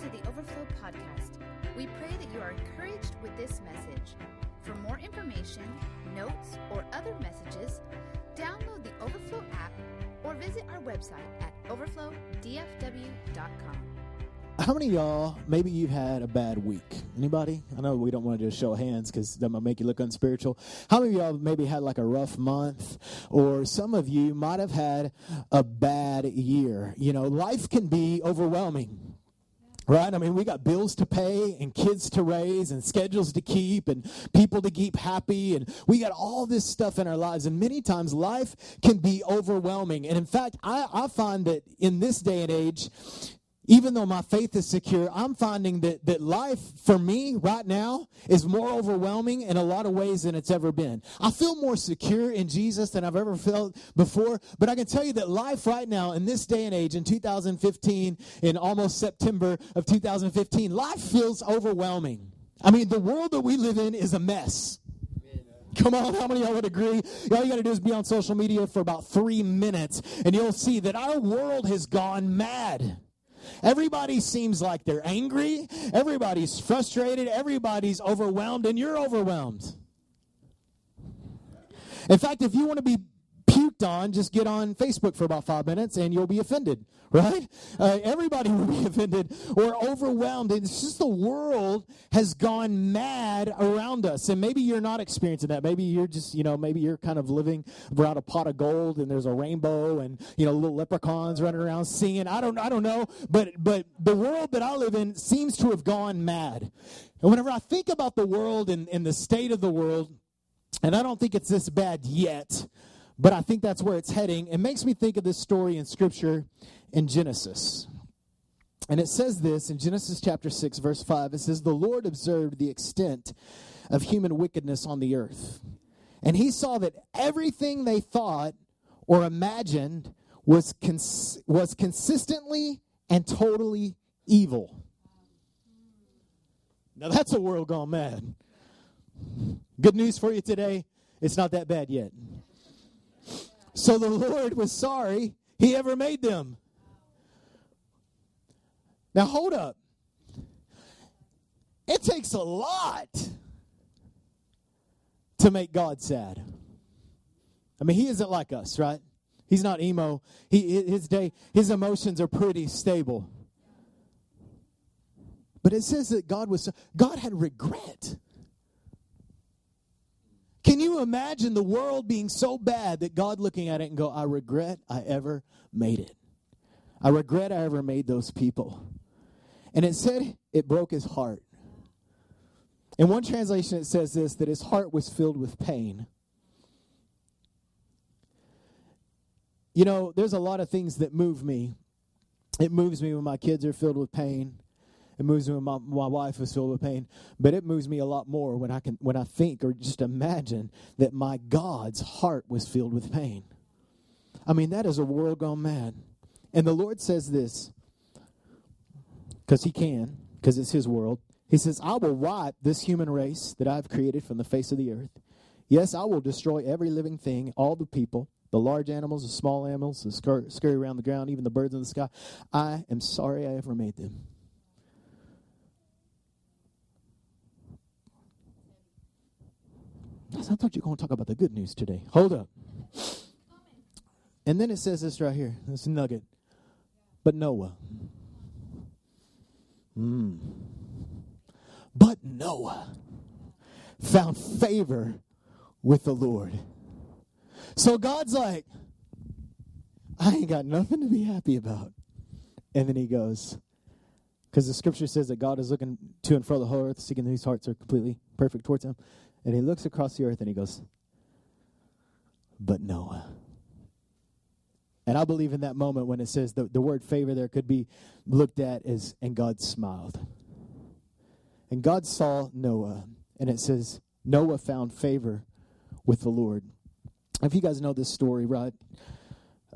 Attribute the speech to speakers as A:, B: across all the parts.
A: to the Overflow Podcast. We pray that you are encouraged with this message. For more information, notes, or other messages, download the Overflow app or visit our website at overflowdfw.com.
B: How many y'all, maybe you've had a bad week? Anybody? I know we don't want to just show hands because that might make you look unspiritual. How many of y'all maybe had like a rough month? Or some of you might have had a bad year. You know, life can be overwhelming. Right? I mean, we got bills to pay and kids to raise and schedules to keep and people to keep happy. And we got all this stuff in our lives. And many times life can be overwhelming. And in fact, I, I find that in this day and age, even though my faith is secure, I'm finding that, that life for me right now is more overwhelming in a lot of ways than it's ever been. I feel more secure in Jesus than I've ever felt before, but I can tell you that life right now in this day and age, in 2015, in almost September of 2015, life feels overwhelming. I mean, the world that we live in is a mess. Come on, how many of y'all would agree? All you got to do is be on social media for about three minutes, and you'll see that our world has gone mad. Everybody seems like they're angry. Everybody's frustrated. Everybody's overwhelmed, and you're overwhelmed. In fact, if you want to be puked on, just get on Facebook for about five minutes and you'll be offended, right? Uh, everybody will be offended or overwhelmed. It's just the world has gone mad around us. And maybe you're not experiencing that. Maybe you're just, you know, maybe you're kind of living around a pot of gold and there's a rainbow and, you know, little leprechauns running around singing. I don't, I don't know. But, but the world that I live in seems to have gone mad. And whenever I think about the world and, and the state of the world, and I don't think it's this bad yet, but I think that's where it's heading. It makes me think of this story in Scripture in Genesis. And it says this in Genesis chapter 6, verse 5. It says, The Lord observed the extent of human wickedness on the earth. And he saw that everything they thought or imagined was, cons- was consistently and totally evil. Now that's a world gone mad. Good news for you today it's not that bad yet. So the Lord was sorry he ever made them. Now hold up. It takes a lot to make God sad. I mean, he isn't like us, right? He's not emo. He his day his emotions are pretty stable. But it says that God was God had regret. Can you imagine the world being so bad that God looking at it and go, I regret I ever made it. I regret I ever made those people. And it said it broke his heart. In one translation, it says this that his heart was filled with pain. You know, there's a lot of things that move me. It moves me when my kids are filled with pain. It moves my, my wife is filled with pain. But it moves me a lot more when I can when I think or just imagine that my God's heart was filled with pain. I mean, that is a world gone mad. And the Lord says this, because he can, because it's his world. He says, I will wipe this human race that I've created from the face of the earth. Yes, I will destroy every living thing, all the people, the large animals, the small animals, the scurry around the ground, even the birds in the sky. I am sorry I ever made them. I thought you were going to talk about the good news today. Hold up. And then it says this right here, this nugget. But Noah. Mm. But Noah found favor with the Lord. So God's like, I ain't got nothing to be happy about. And then he goes, because the scripture says that God is looking to and fro the whole earth, seeking whose hearts are completely perfect towards him. And he looks across the earth and he goes, But Noah. And I believe in that moment when it says the, the word favor there could be looked at as, and God smiled. And God saw Noah, and it says, Noah found favor with the Lord. If you guys know this story, right?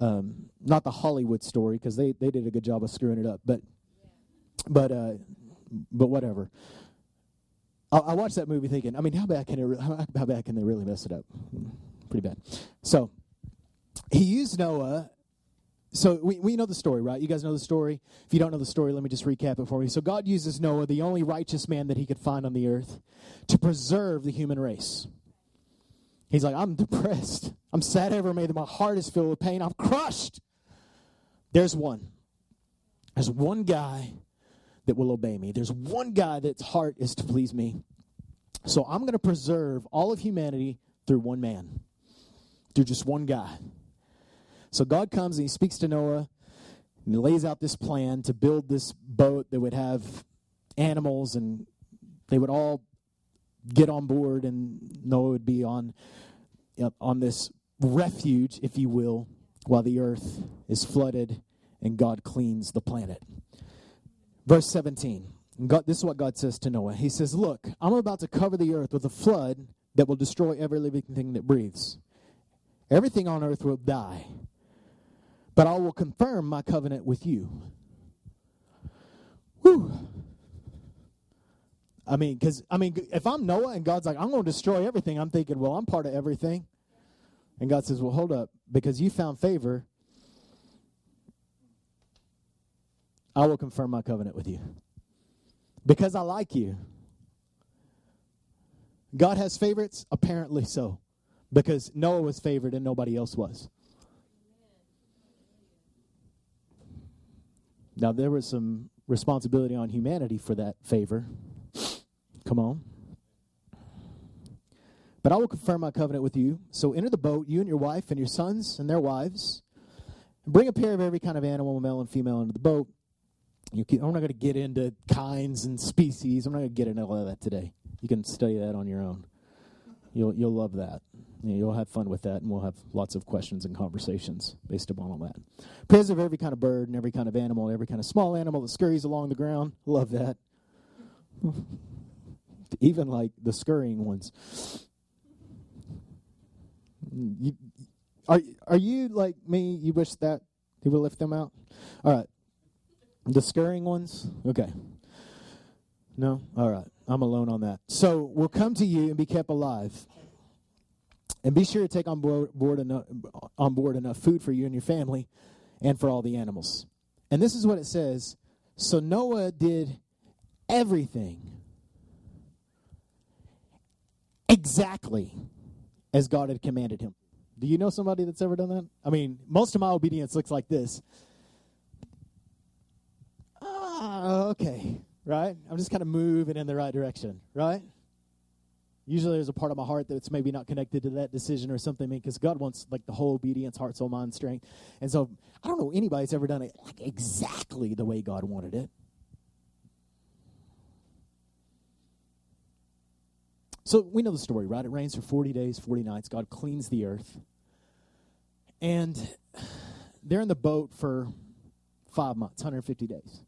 B: Um, not the Hollywood story, because they, they did a good job of screwing it up, but but uh, but whatever. I, I, watched that movie thinking, I mean, how bad can it? How, how bad can they really mess it up? Pretty bad. So he used Noah so we, we know the story, right? You guys know the story. If you don't know the story, let me just recap it for you. So God uses Noah, the only righteous man that he could find on the earth, to preserve the human race. He's like, I'm depressed. I'm sad every day. My heart is filled with pain. I'm crushed. There's one. There's one guy that will obey me. There's one guy that's heart is to please me. So I'm going to preserve all of humanity through one man, through just one guy. So God comes and he speaks to Noah and he lays out this plan to build this boat that would have animals and they would all get on board and Noah would be on you know, on this refuge, if you will, while the earth is flooded and God cleans the planet. Verse 17. God, this is what God says to Noah. He says, Look, I'm about to cover the earth with a flood that will destroy every living thing that breathes. Everything on earth will die but I will confirm my covenant with you. Whew. I mean, because, I mean, if I'm Noah and God's like, I'm going to destroy everything, I'm thinking, well, I'm part of everything. And God says, well, hold up, because you found favor, I will confirm my covenant with you. Because I like you. God has favorites? Apparently so. Because Noah was favored and nobody else was. Now, there was some responsibility on humanity for that favor. Come on. But I will confirm my covenant with you. So enter the boat, you and your wife and your sons and their wives. Bring a pair of every kind of animal, male and female, into the boat. You can, I'm not going to get into kinds and species. I'm not going to get into all of that today. You can study that on your own. You'll, you'll love that you'll have fun with that, and we'll have lots of questions and conversations based upon all that. Pairs of every kind of bird and every kind of animal, every kind of small animal that scurries along the ground. Love that. Even like the scurrying ones. You, are are you like me? You wish that he would lift them out. All right, the scurrying ones. Okay. No, all right. I'm alone on that. So we'll come to you and be kept alive. And be sure to take on board, board enough, on board enough food for you and your family and for all the animals. And this is what it says So Noah did everything exactly as God had commanded him. Do you know somebody that's ever done that? I mean, most of my obedience looks like this. Ah, okay, right? I'm just kind of moving in the right direction, right? Usually there's a part of my heart that's maybe not connected to that decision or something because God wants like the whole obedience, heart, soul, mind, strength. And so I don't know anybody's ever done it like exactly the way God wanted it. So we know the story, right? It rains for 40 days, 40 nights. God cleans the earth. And they're in the boat for five months, 150 days.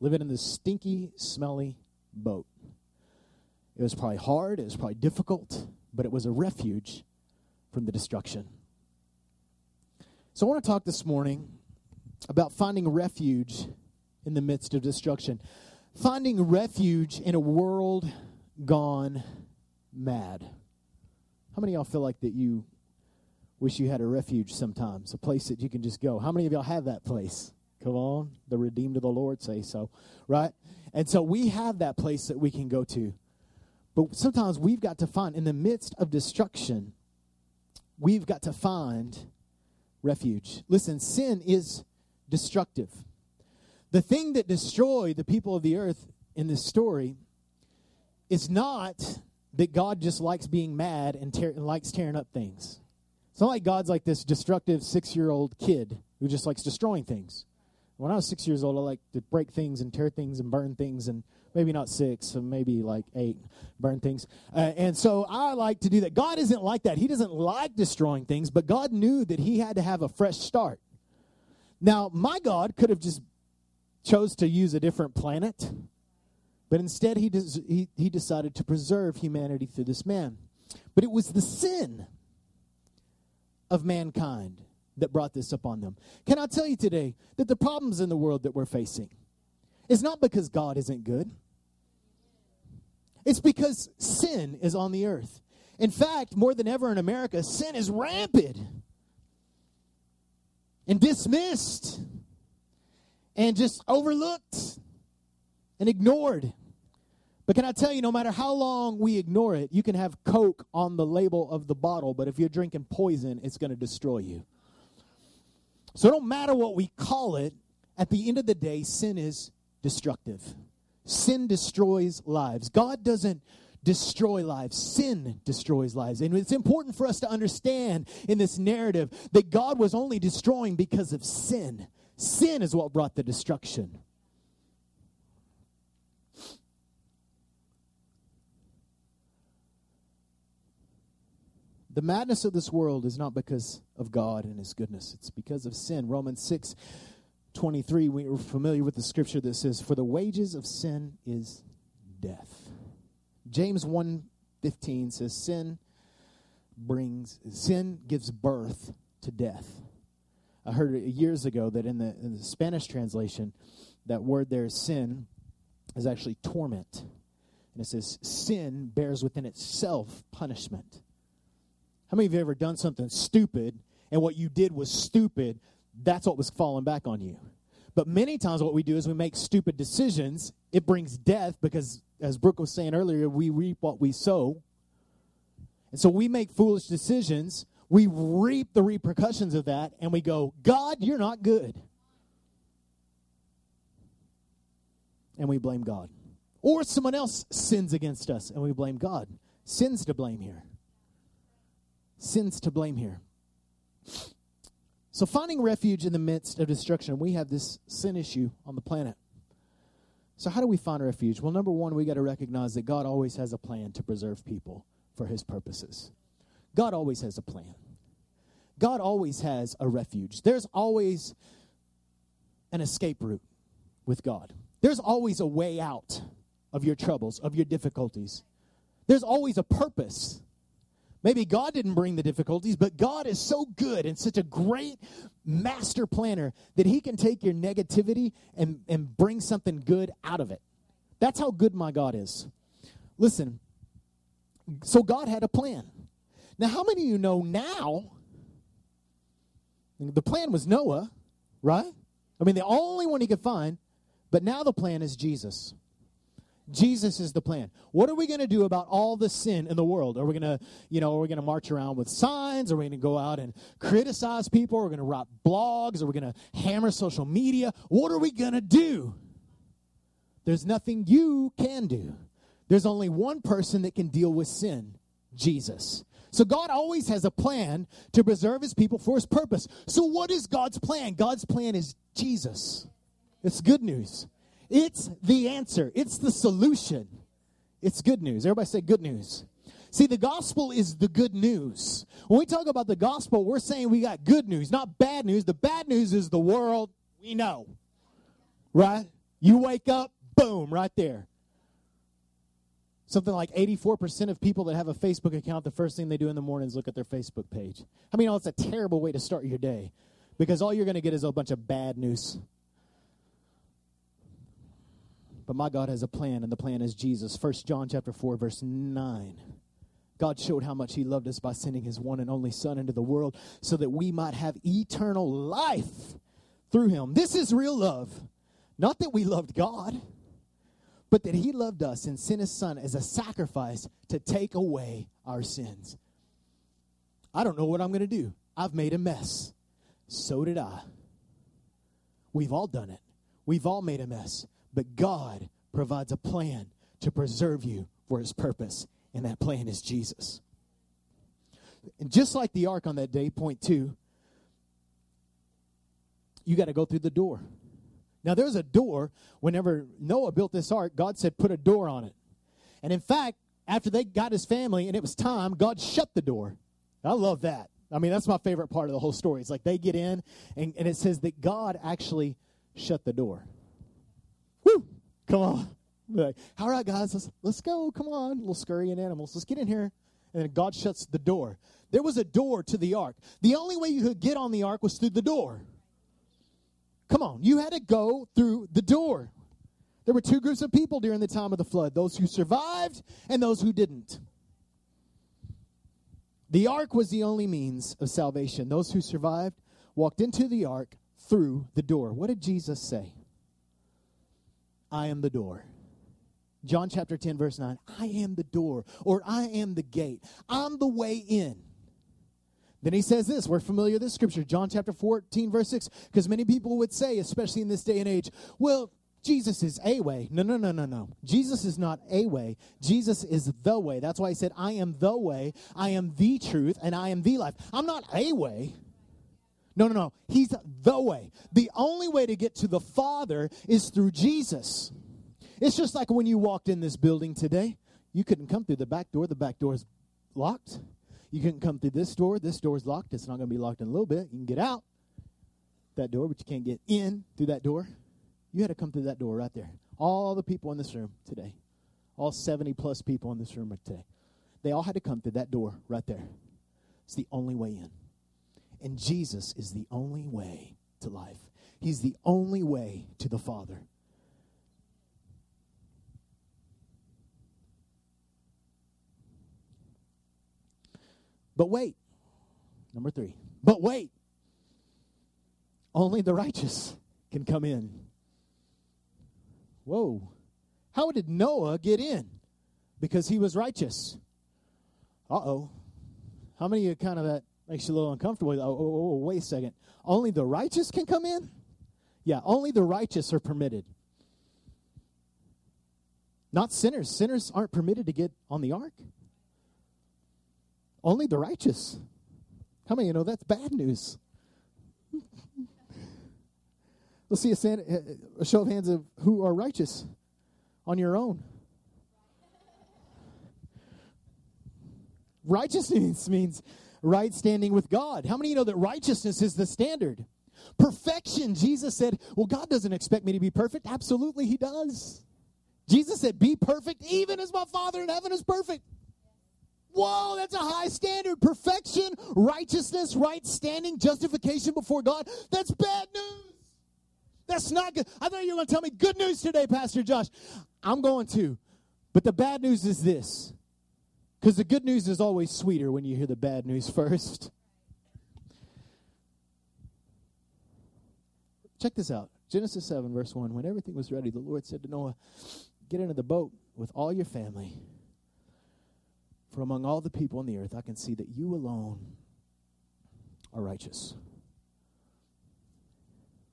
B: Living in this stinky, smelly boat. It was probably hard, it was probably difficult, but it was a refuge from the destruction. So I want to talk this morning about finding refuge in the midst of destruction. Finding refuge in a world gone mad. How many of y'all feel like that you wish you had a refuge sometimes, a place that you can just go? How many of y'all have that place? Come on, the redeemed of the Lord say so, right? And so we have that place that we can go to. But sometimes we've got to find, in the midst of destruction, we've got to find refuge. Listen, sin is destructive. The thing that destroyed the people of the earth in this story is not that God just likes being mad and, and likes tearing up things. It's not like God's like this destructive six year old kid who just likes destroying things. When I was six years old, I liked to break things and tear things and burn things and maybe not six, so maybe like eight, burn things. Uh, and so I like to do that. God isn't like that. He doesn't like destroying things, but God knew that He had to have a fresh start. Now, my God could have just chose to use a different planet, but instead he, des- he, he decided to preserve humanity through this man. But it was the sin of mankind that brought this upon them. Can I tell you today that the problems in the world that we're facing, is not because God isn't good. It's because sin is on the earth. In fact, more than ever in America, sin is rampant. and dismissed and just overlooked and ignored. But can I tell you, no matter how long we ignore it, you can have Coke on the label of the bottle, but if you're drinking poison, it's going to destroy you. So don't matter what we call it, at the end of the day, sin is destructive. Sin destroys lives. God doesn't destroy lives. Sin destroys lives. And it's important for us to understand in this narrative that God was only destroying because of sin. Sin is what brought the destruction. The madness of this world is not because of God and His goodness, it's because of sin. Romans 6 23, we're familiar with the scripture that says, For the wages of sin is death. James 1 15 says, Sin brings, sin gives birth to death. I heard years ago that in the, in the Spanish translation, that word there, sin, is actually torment. And it says, Sin bears within itself punishment. How many of you have ever done something stupid and what you did was stupid? That's what was falling back on you. But many times, what we do is we make stupid decisions. It brings death because, as Brooke was saying earlier, we reap what we sow. And so we make foolish decisions. We reap the repercussions of that, and we go, God, you're not good. And we blame God. Or someone else sins against us, and we blame God. Sin's to blame here. Sin's to blame here. So, finding refuge in the midst of destruction, we have this sin issue on the planet. So, how do we find refuge? Well, number one, we got to recognize that God always has a plan to preserve people for his purposes. God always has a plan. God always has a refuge. There's always an escape route with God. There's always a way out of your troubles, of your difficulties. There's always a purpose Maybe God didn't bring the difficulties, but God is so good and such a great master planner that He can take your negativity and, and bring something good out of it. That's how good my God is. Listen, so God had a plan. Now, how many of you know now? The plan was Noah, right? I mean, the only one he could find, but now the plan is Jesus. Jesus is the plan. What are we going to do about all the sin in the world? Are we going to, you know, are we going to march around with signs? Are we going to go out and criticize people? Are we going to write blogs? Are we going to hammer social media? What are we going to do? There's nothing you can do. There's only one person that can deal with sin Jesus. So God always has a plan to preserve his people for his purpose. So what is God's plan? God's plan is Jesus. It's good news. It's the answer, it's the solution. It's good news. Everybody say good news. See, the gospel is the good news. When we talk about the gospel, we're saying we got good news, not bad news. The bad news is the world we know. Right? You wake up, boom, right there. Something like 84% of people that have a Facebook account, the first thing they do in the morning is look at their Facebook page. I mean, oh, it's a terrible way to start your day because all you're going to get is a bunch of bad news. But my God has a plan, and the plan is Jesus. First John chapter 4, verse 9. God showed how much He loved us by sending His one and only Son into the world so that we might have eternal life through Him. This is real love. Not that we loved God, but that He loved us and sent His Son as a sacrifice to take away our sins. I don't know what I'm going to do. I've made a mess. So did I. We've all done it. We've all made a mess. But God provides a plan to preserve you for his purpose, and that plan is Jesus. And just like the ark on that day, point two, you got to go through the door. Now, there's a door. Whenever Noah built this ark, God said, put a door on it. And in fact, after they got his family and it was time, God shut the door. I love that. I mean, that's my favorite part of the whole story. It's like they get in, and, and it says that God actually shut the door. Come on. Like, all right, guys, let's, let's go. Come on, little scurrying animals. Let's get in here. And God shuts the door. There was a door to the ark. The only way you could get on the ark was through the door. Come on, you had to go through the door. There were two groups of people during the time of the flood those who survived and those who didn't. The ark was the only means of salvation. Those who survived walked into the ark through the door. What did Jesus say? I am the door. John chapter 10, verse 9. I am the door, or I am the gate. I'm the way in. Then he says this, we're familiar with this scripture, John chapter 14, verse 6, because many people would say, especially in this day and age, well, Jesus is a way. No, no, no, no, no. Jesus is not a way. Jesus is the way. That's why he said, I am the way, I am the truth, and I am the life. I'm not a way. No, no, no. He's the way. The only way to get to the Father is through Jesus. It's just like when you walked in this building today. You couldn't come through the back door. The back door is locked. You couldn't come through this door. This door is locked. It's not going to be locked in a little bit. You can get out that door, but you can't get in through that door. You had to come through that door right there. All the people in this room today, all 70 plus people in this room today, they all had to come through that door right there. It's the only way in. And Jesus is the only way to life. He's the only way to the Father. But wait. Number three. But wait. Only the righteous can come in. Whoa. How did Noah get in? Because he was righteous. Uh oh. How many of you kind of that makes you a little uncomfortable? Oh, oh, oh, oh, wait a second. Only the righteous can come in? Yeah, only the righteous are permitted. Not sinners. Sinners aren't permitted to get on the ark. Only the righteous. How many you know that's bad news? Let's see a, a, show of hands of who are righteous on your own. Righteousness means right standing with God. How many you know that righteousness is the standard? Perfection. Jesus said, Well, God doesn't expect me to be perfect. Absolutely, He does. Jesus said, Be perfect, even as my Father in heaven is perfect. Whoa, that's a high standard. Perfection, righteousness, right standing, justification before God. That's bad news. That's not good. I thought you were going to tell me good news today, Pastor Josh. I'm going to. But the bad news is this because the good news is always sweeter when you hear the bad news first. Check this out Genesis 7, verse 1. When everything was ready, the Lord said to Noah, Get into the boat with all your family. For among all the people on the earth, I can see that you alone are righteous.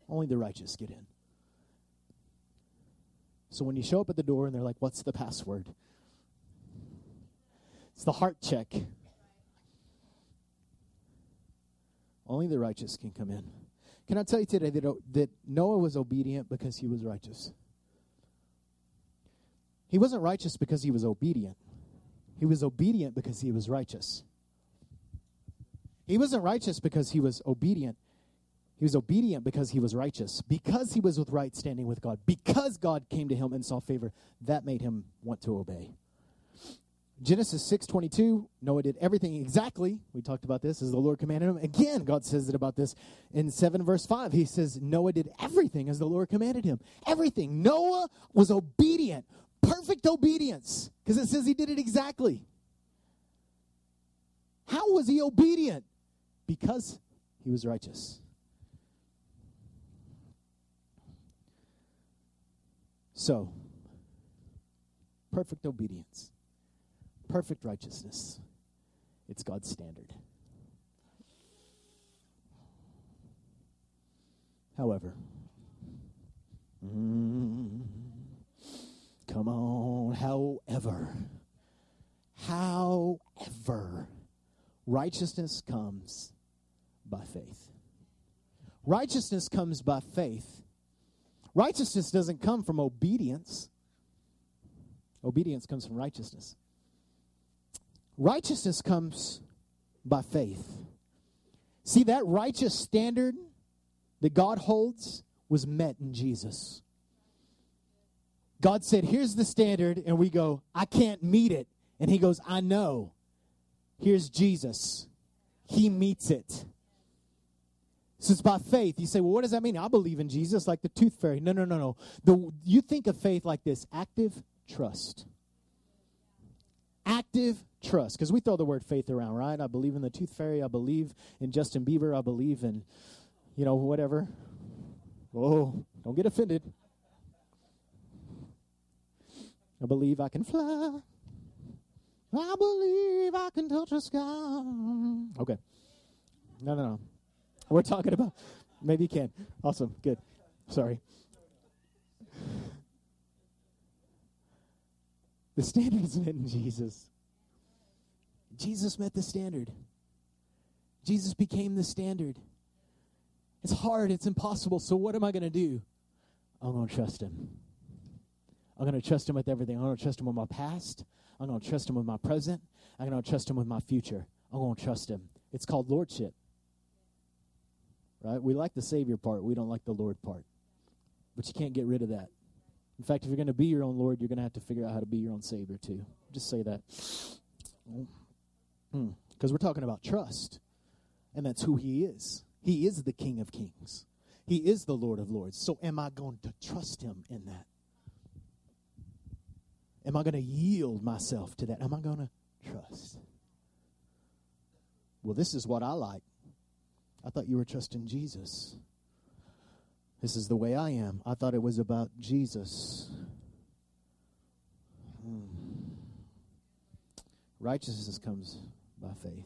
B: Only the righteous get in. So when you show up at the door and they're like, What's the password? It's the heart check. Only the righteous can come in. Can I tell you today that, that Noah was obedient because he was righteous? He wasn't righteous because he was obedient. He was obedient because he was righteous. He wasn't righteous because he was obedient. He was obedient because he was righteous, because he was with right standing with God, because God came to him and saw favor. That made him want to obey. Genesis 6:22, Noah did everything exactly. We talked about this as the Lord commanded him. Again, God says it about this in 7 verse 5. He says Noah did everything as the Lord commanded him. Everything. Noah was obedient. Perfect obedience because it says he did it exactly. How was he obedient? Because he was righteous. So, perfect obedience, perfect righteousness. It's God's standard. However, mm, come on, however, however, righteousness comes by faith. Righteousness comes by faith Righteousness doesn't come from obedience, obedience comes from righteousness. Righteousness comes by faith. See, that righteous standard that God holds was met in Jesus. God said, Here's the standard, and we go, I can't meet it. And He goes, I know. Here's Jesus. He meets it. So it's by faith. You say, well, what does that mean? I believe in Jesus like the tooth fairy. No, no, no, no. The, you think of faith like this active trust. Active trust. Because we throw the word faith around, right? I believe in the tooth fairy. I believe in Justin Bieber. I believe in you know, whatever. Oh, don't get offended. I believe I can fly. I believe I can touch the sky. Okay. No, no, no. We're talking about, maybe you can. Awesome. Good. Sorry. The standard is met in Jesus. Jesus met the standard. Jesus became the standard. It's hard, it's impossible. So, what am I going to do? I'm going to trust Him. I'm going to trust Him with everything. I'm going to trust Him with my past. I'm going to trust Him with my present. I'm going to trust Him with my future. I'm going to trust Him. It's called Lordship. Right? We like the Savior part, we don't like the Lord part. But you can't get rid of that. In fact, if you're going to be your own Lord, you're going to have to figure out how to be your own Savior too. Just say that. Because hmm. we're talking about trust, and that's who He is. He is the King of Kings, He is the Lord of Lords. So, am I going to trust Him in that? Am I going to yield myself to that? Am I going to trust? Well, this is what I like. I thought you were trusting Jesus. This is the way I am. I thought it was about Jesus. Hmm. Righteousness comes by faith.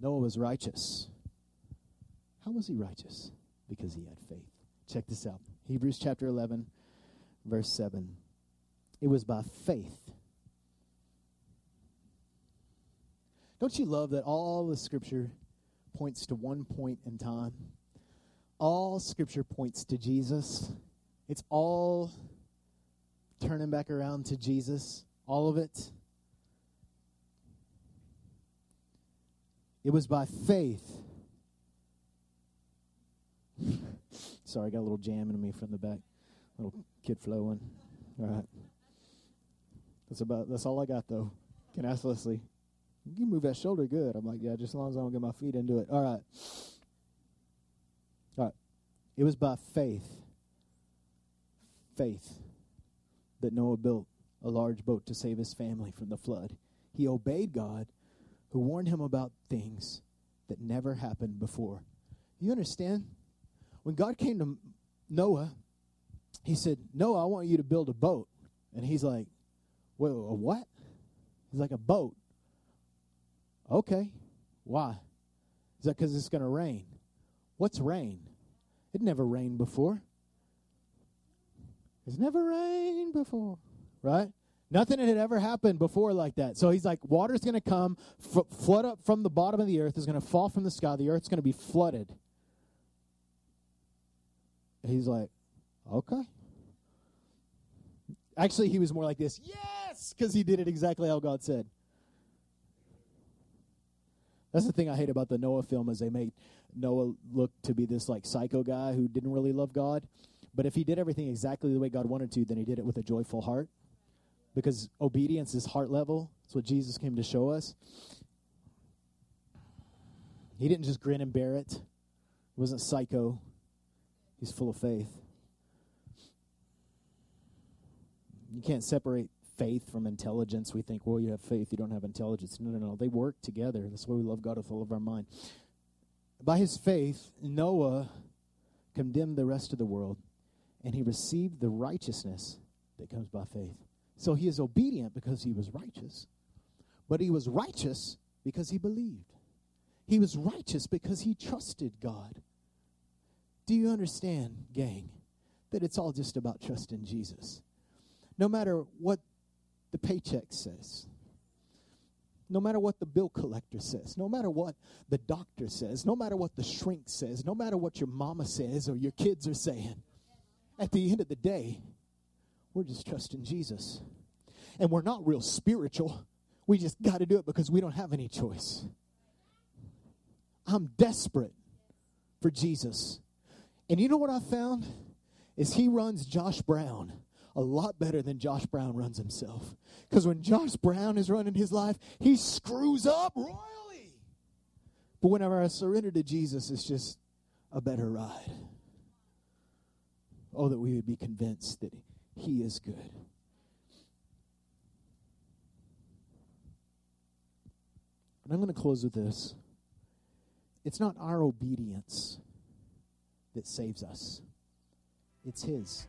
B: Noah was righteous. How was he righteous? Because he had faith. Check this out Hebrews chapter 11, verse 7. It was by faith. Don't you love that all the scripture points to one point in time? all scripture points to Jesus. It's all turning back around to Jesus, all of it. It was by faith. Sorry, I got a little jam in me from the back. Little kid flowing. All right. That's about that's all I got though. Can ask Leslie. You move that shoulder good. I'm like, yeah, just as long as I don't get my feet into it. All right. All right. It was by faith, faith, that Noah built a large boat to save his family from the flood. He obeyed God, who warned him about things that never happened before. You understand? When God came to Noah, he said, Noah, I want you to build a boat. And he's like, Wait, a what? He's like, A boat. Okay. Why? Is that because it's going to rain? What's rain? It never rained before. It's never rained before, right? Nothing had ever happened before like that. So he's like, water's going to come, f- flood up from the bottom of the earth, is going to fall from the sky. The earth's going to be flooded. He's like, okay. Actually, he was more like this, yes, because he did it exactly how God said. That's the thing I hate about the Noah film is they made Noah look to be this like psycho guy who didn't really love God. But if he did everything exactly the way God wanted to, then he did it with a joyful heart. Because obedience is heart level. That's what Jesus came to show us. He didn't just grin and bear it. He wasn't psycho. He's full of faith. You can't separate faith from intelligence. We think, well, you have faith, you don't have intelligence. No, no, no. They work together. That's why we love God with all of our mind. By his faith, Noah condemned the rest of the world, and he received the righteousness that comes by faith. So he is obedient because he was righteous, but he was righteous because he believed. He was righteous because he trusted God. Do you understand, gang, that it's all just about trusting Jesus? No matter what the paycheck says, no matter what the bill collector says, no matter what the doctor says, no matter what the shrink says, no matter what your mama says or your kids are saying, at the end of the day, we're just trusting Jesus. And we're not real spiritual. We just got to do it because we don't have any choice. I'm desperate for Jesus. And you know what I found? Is he runs Josh Brown a lot better than Josh Brown runs himself. Because when Josh Brown is running his life, he screws up royally. But whenever I surrender to Jesus, it's just a better ride. Oh, that we would be convinced that he is good. And I'm going to close with this. it's not our obedience that saves us, it's His.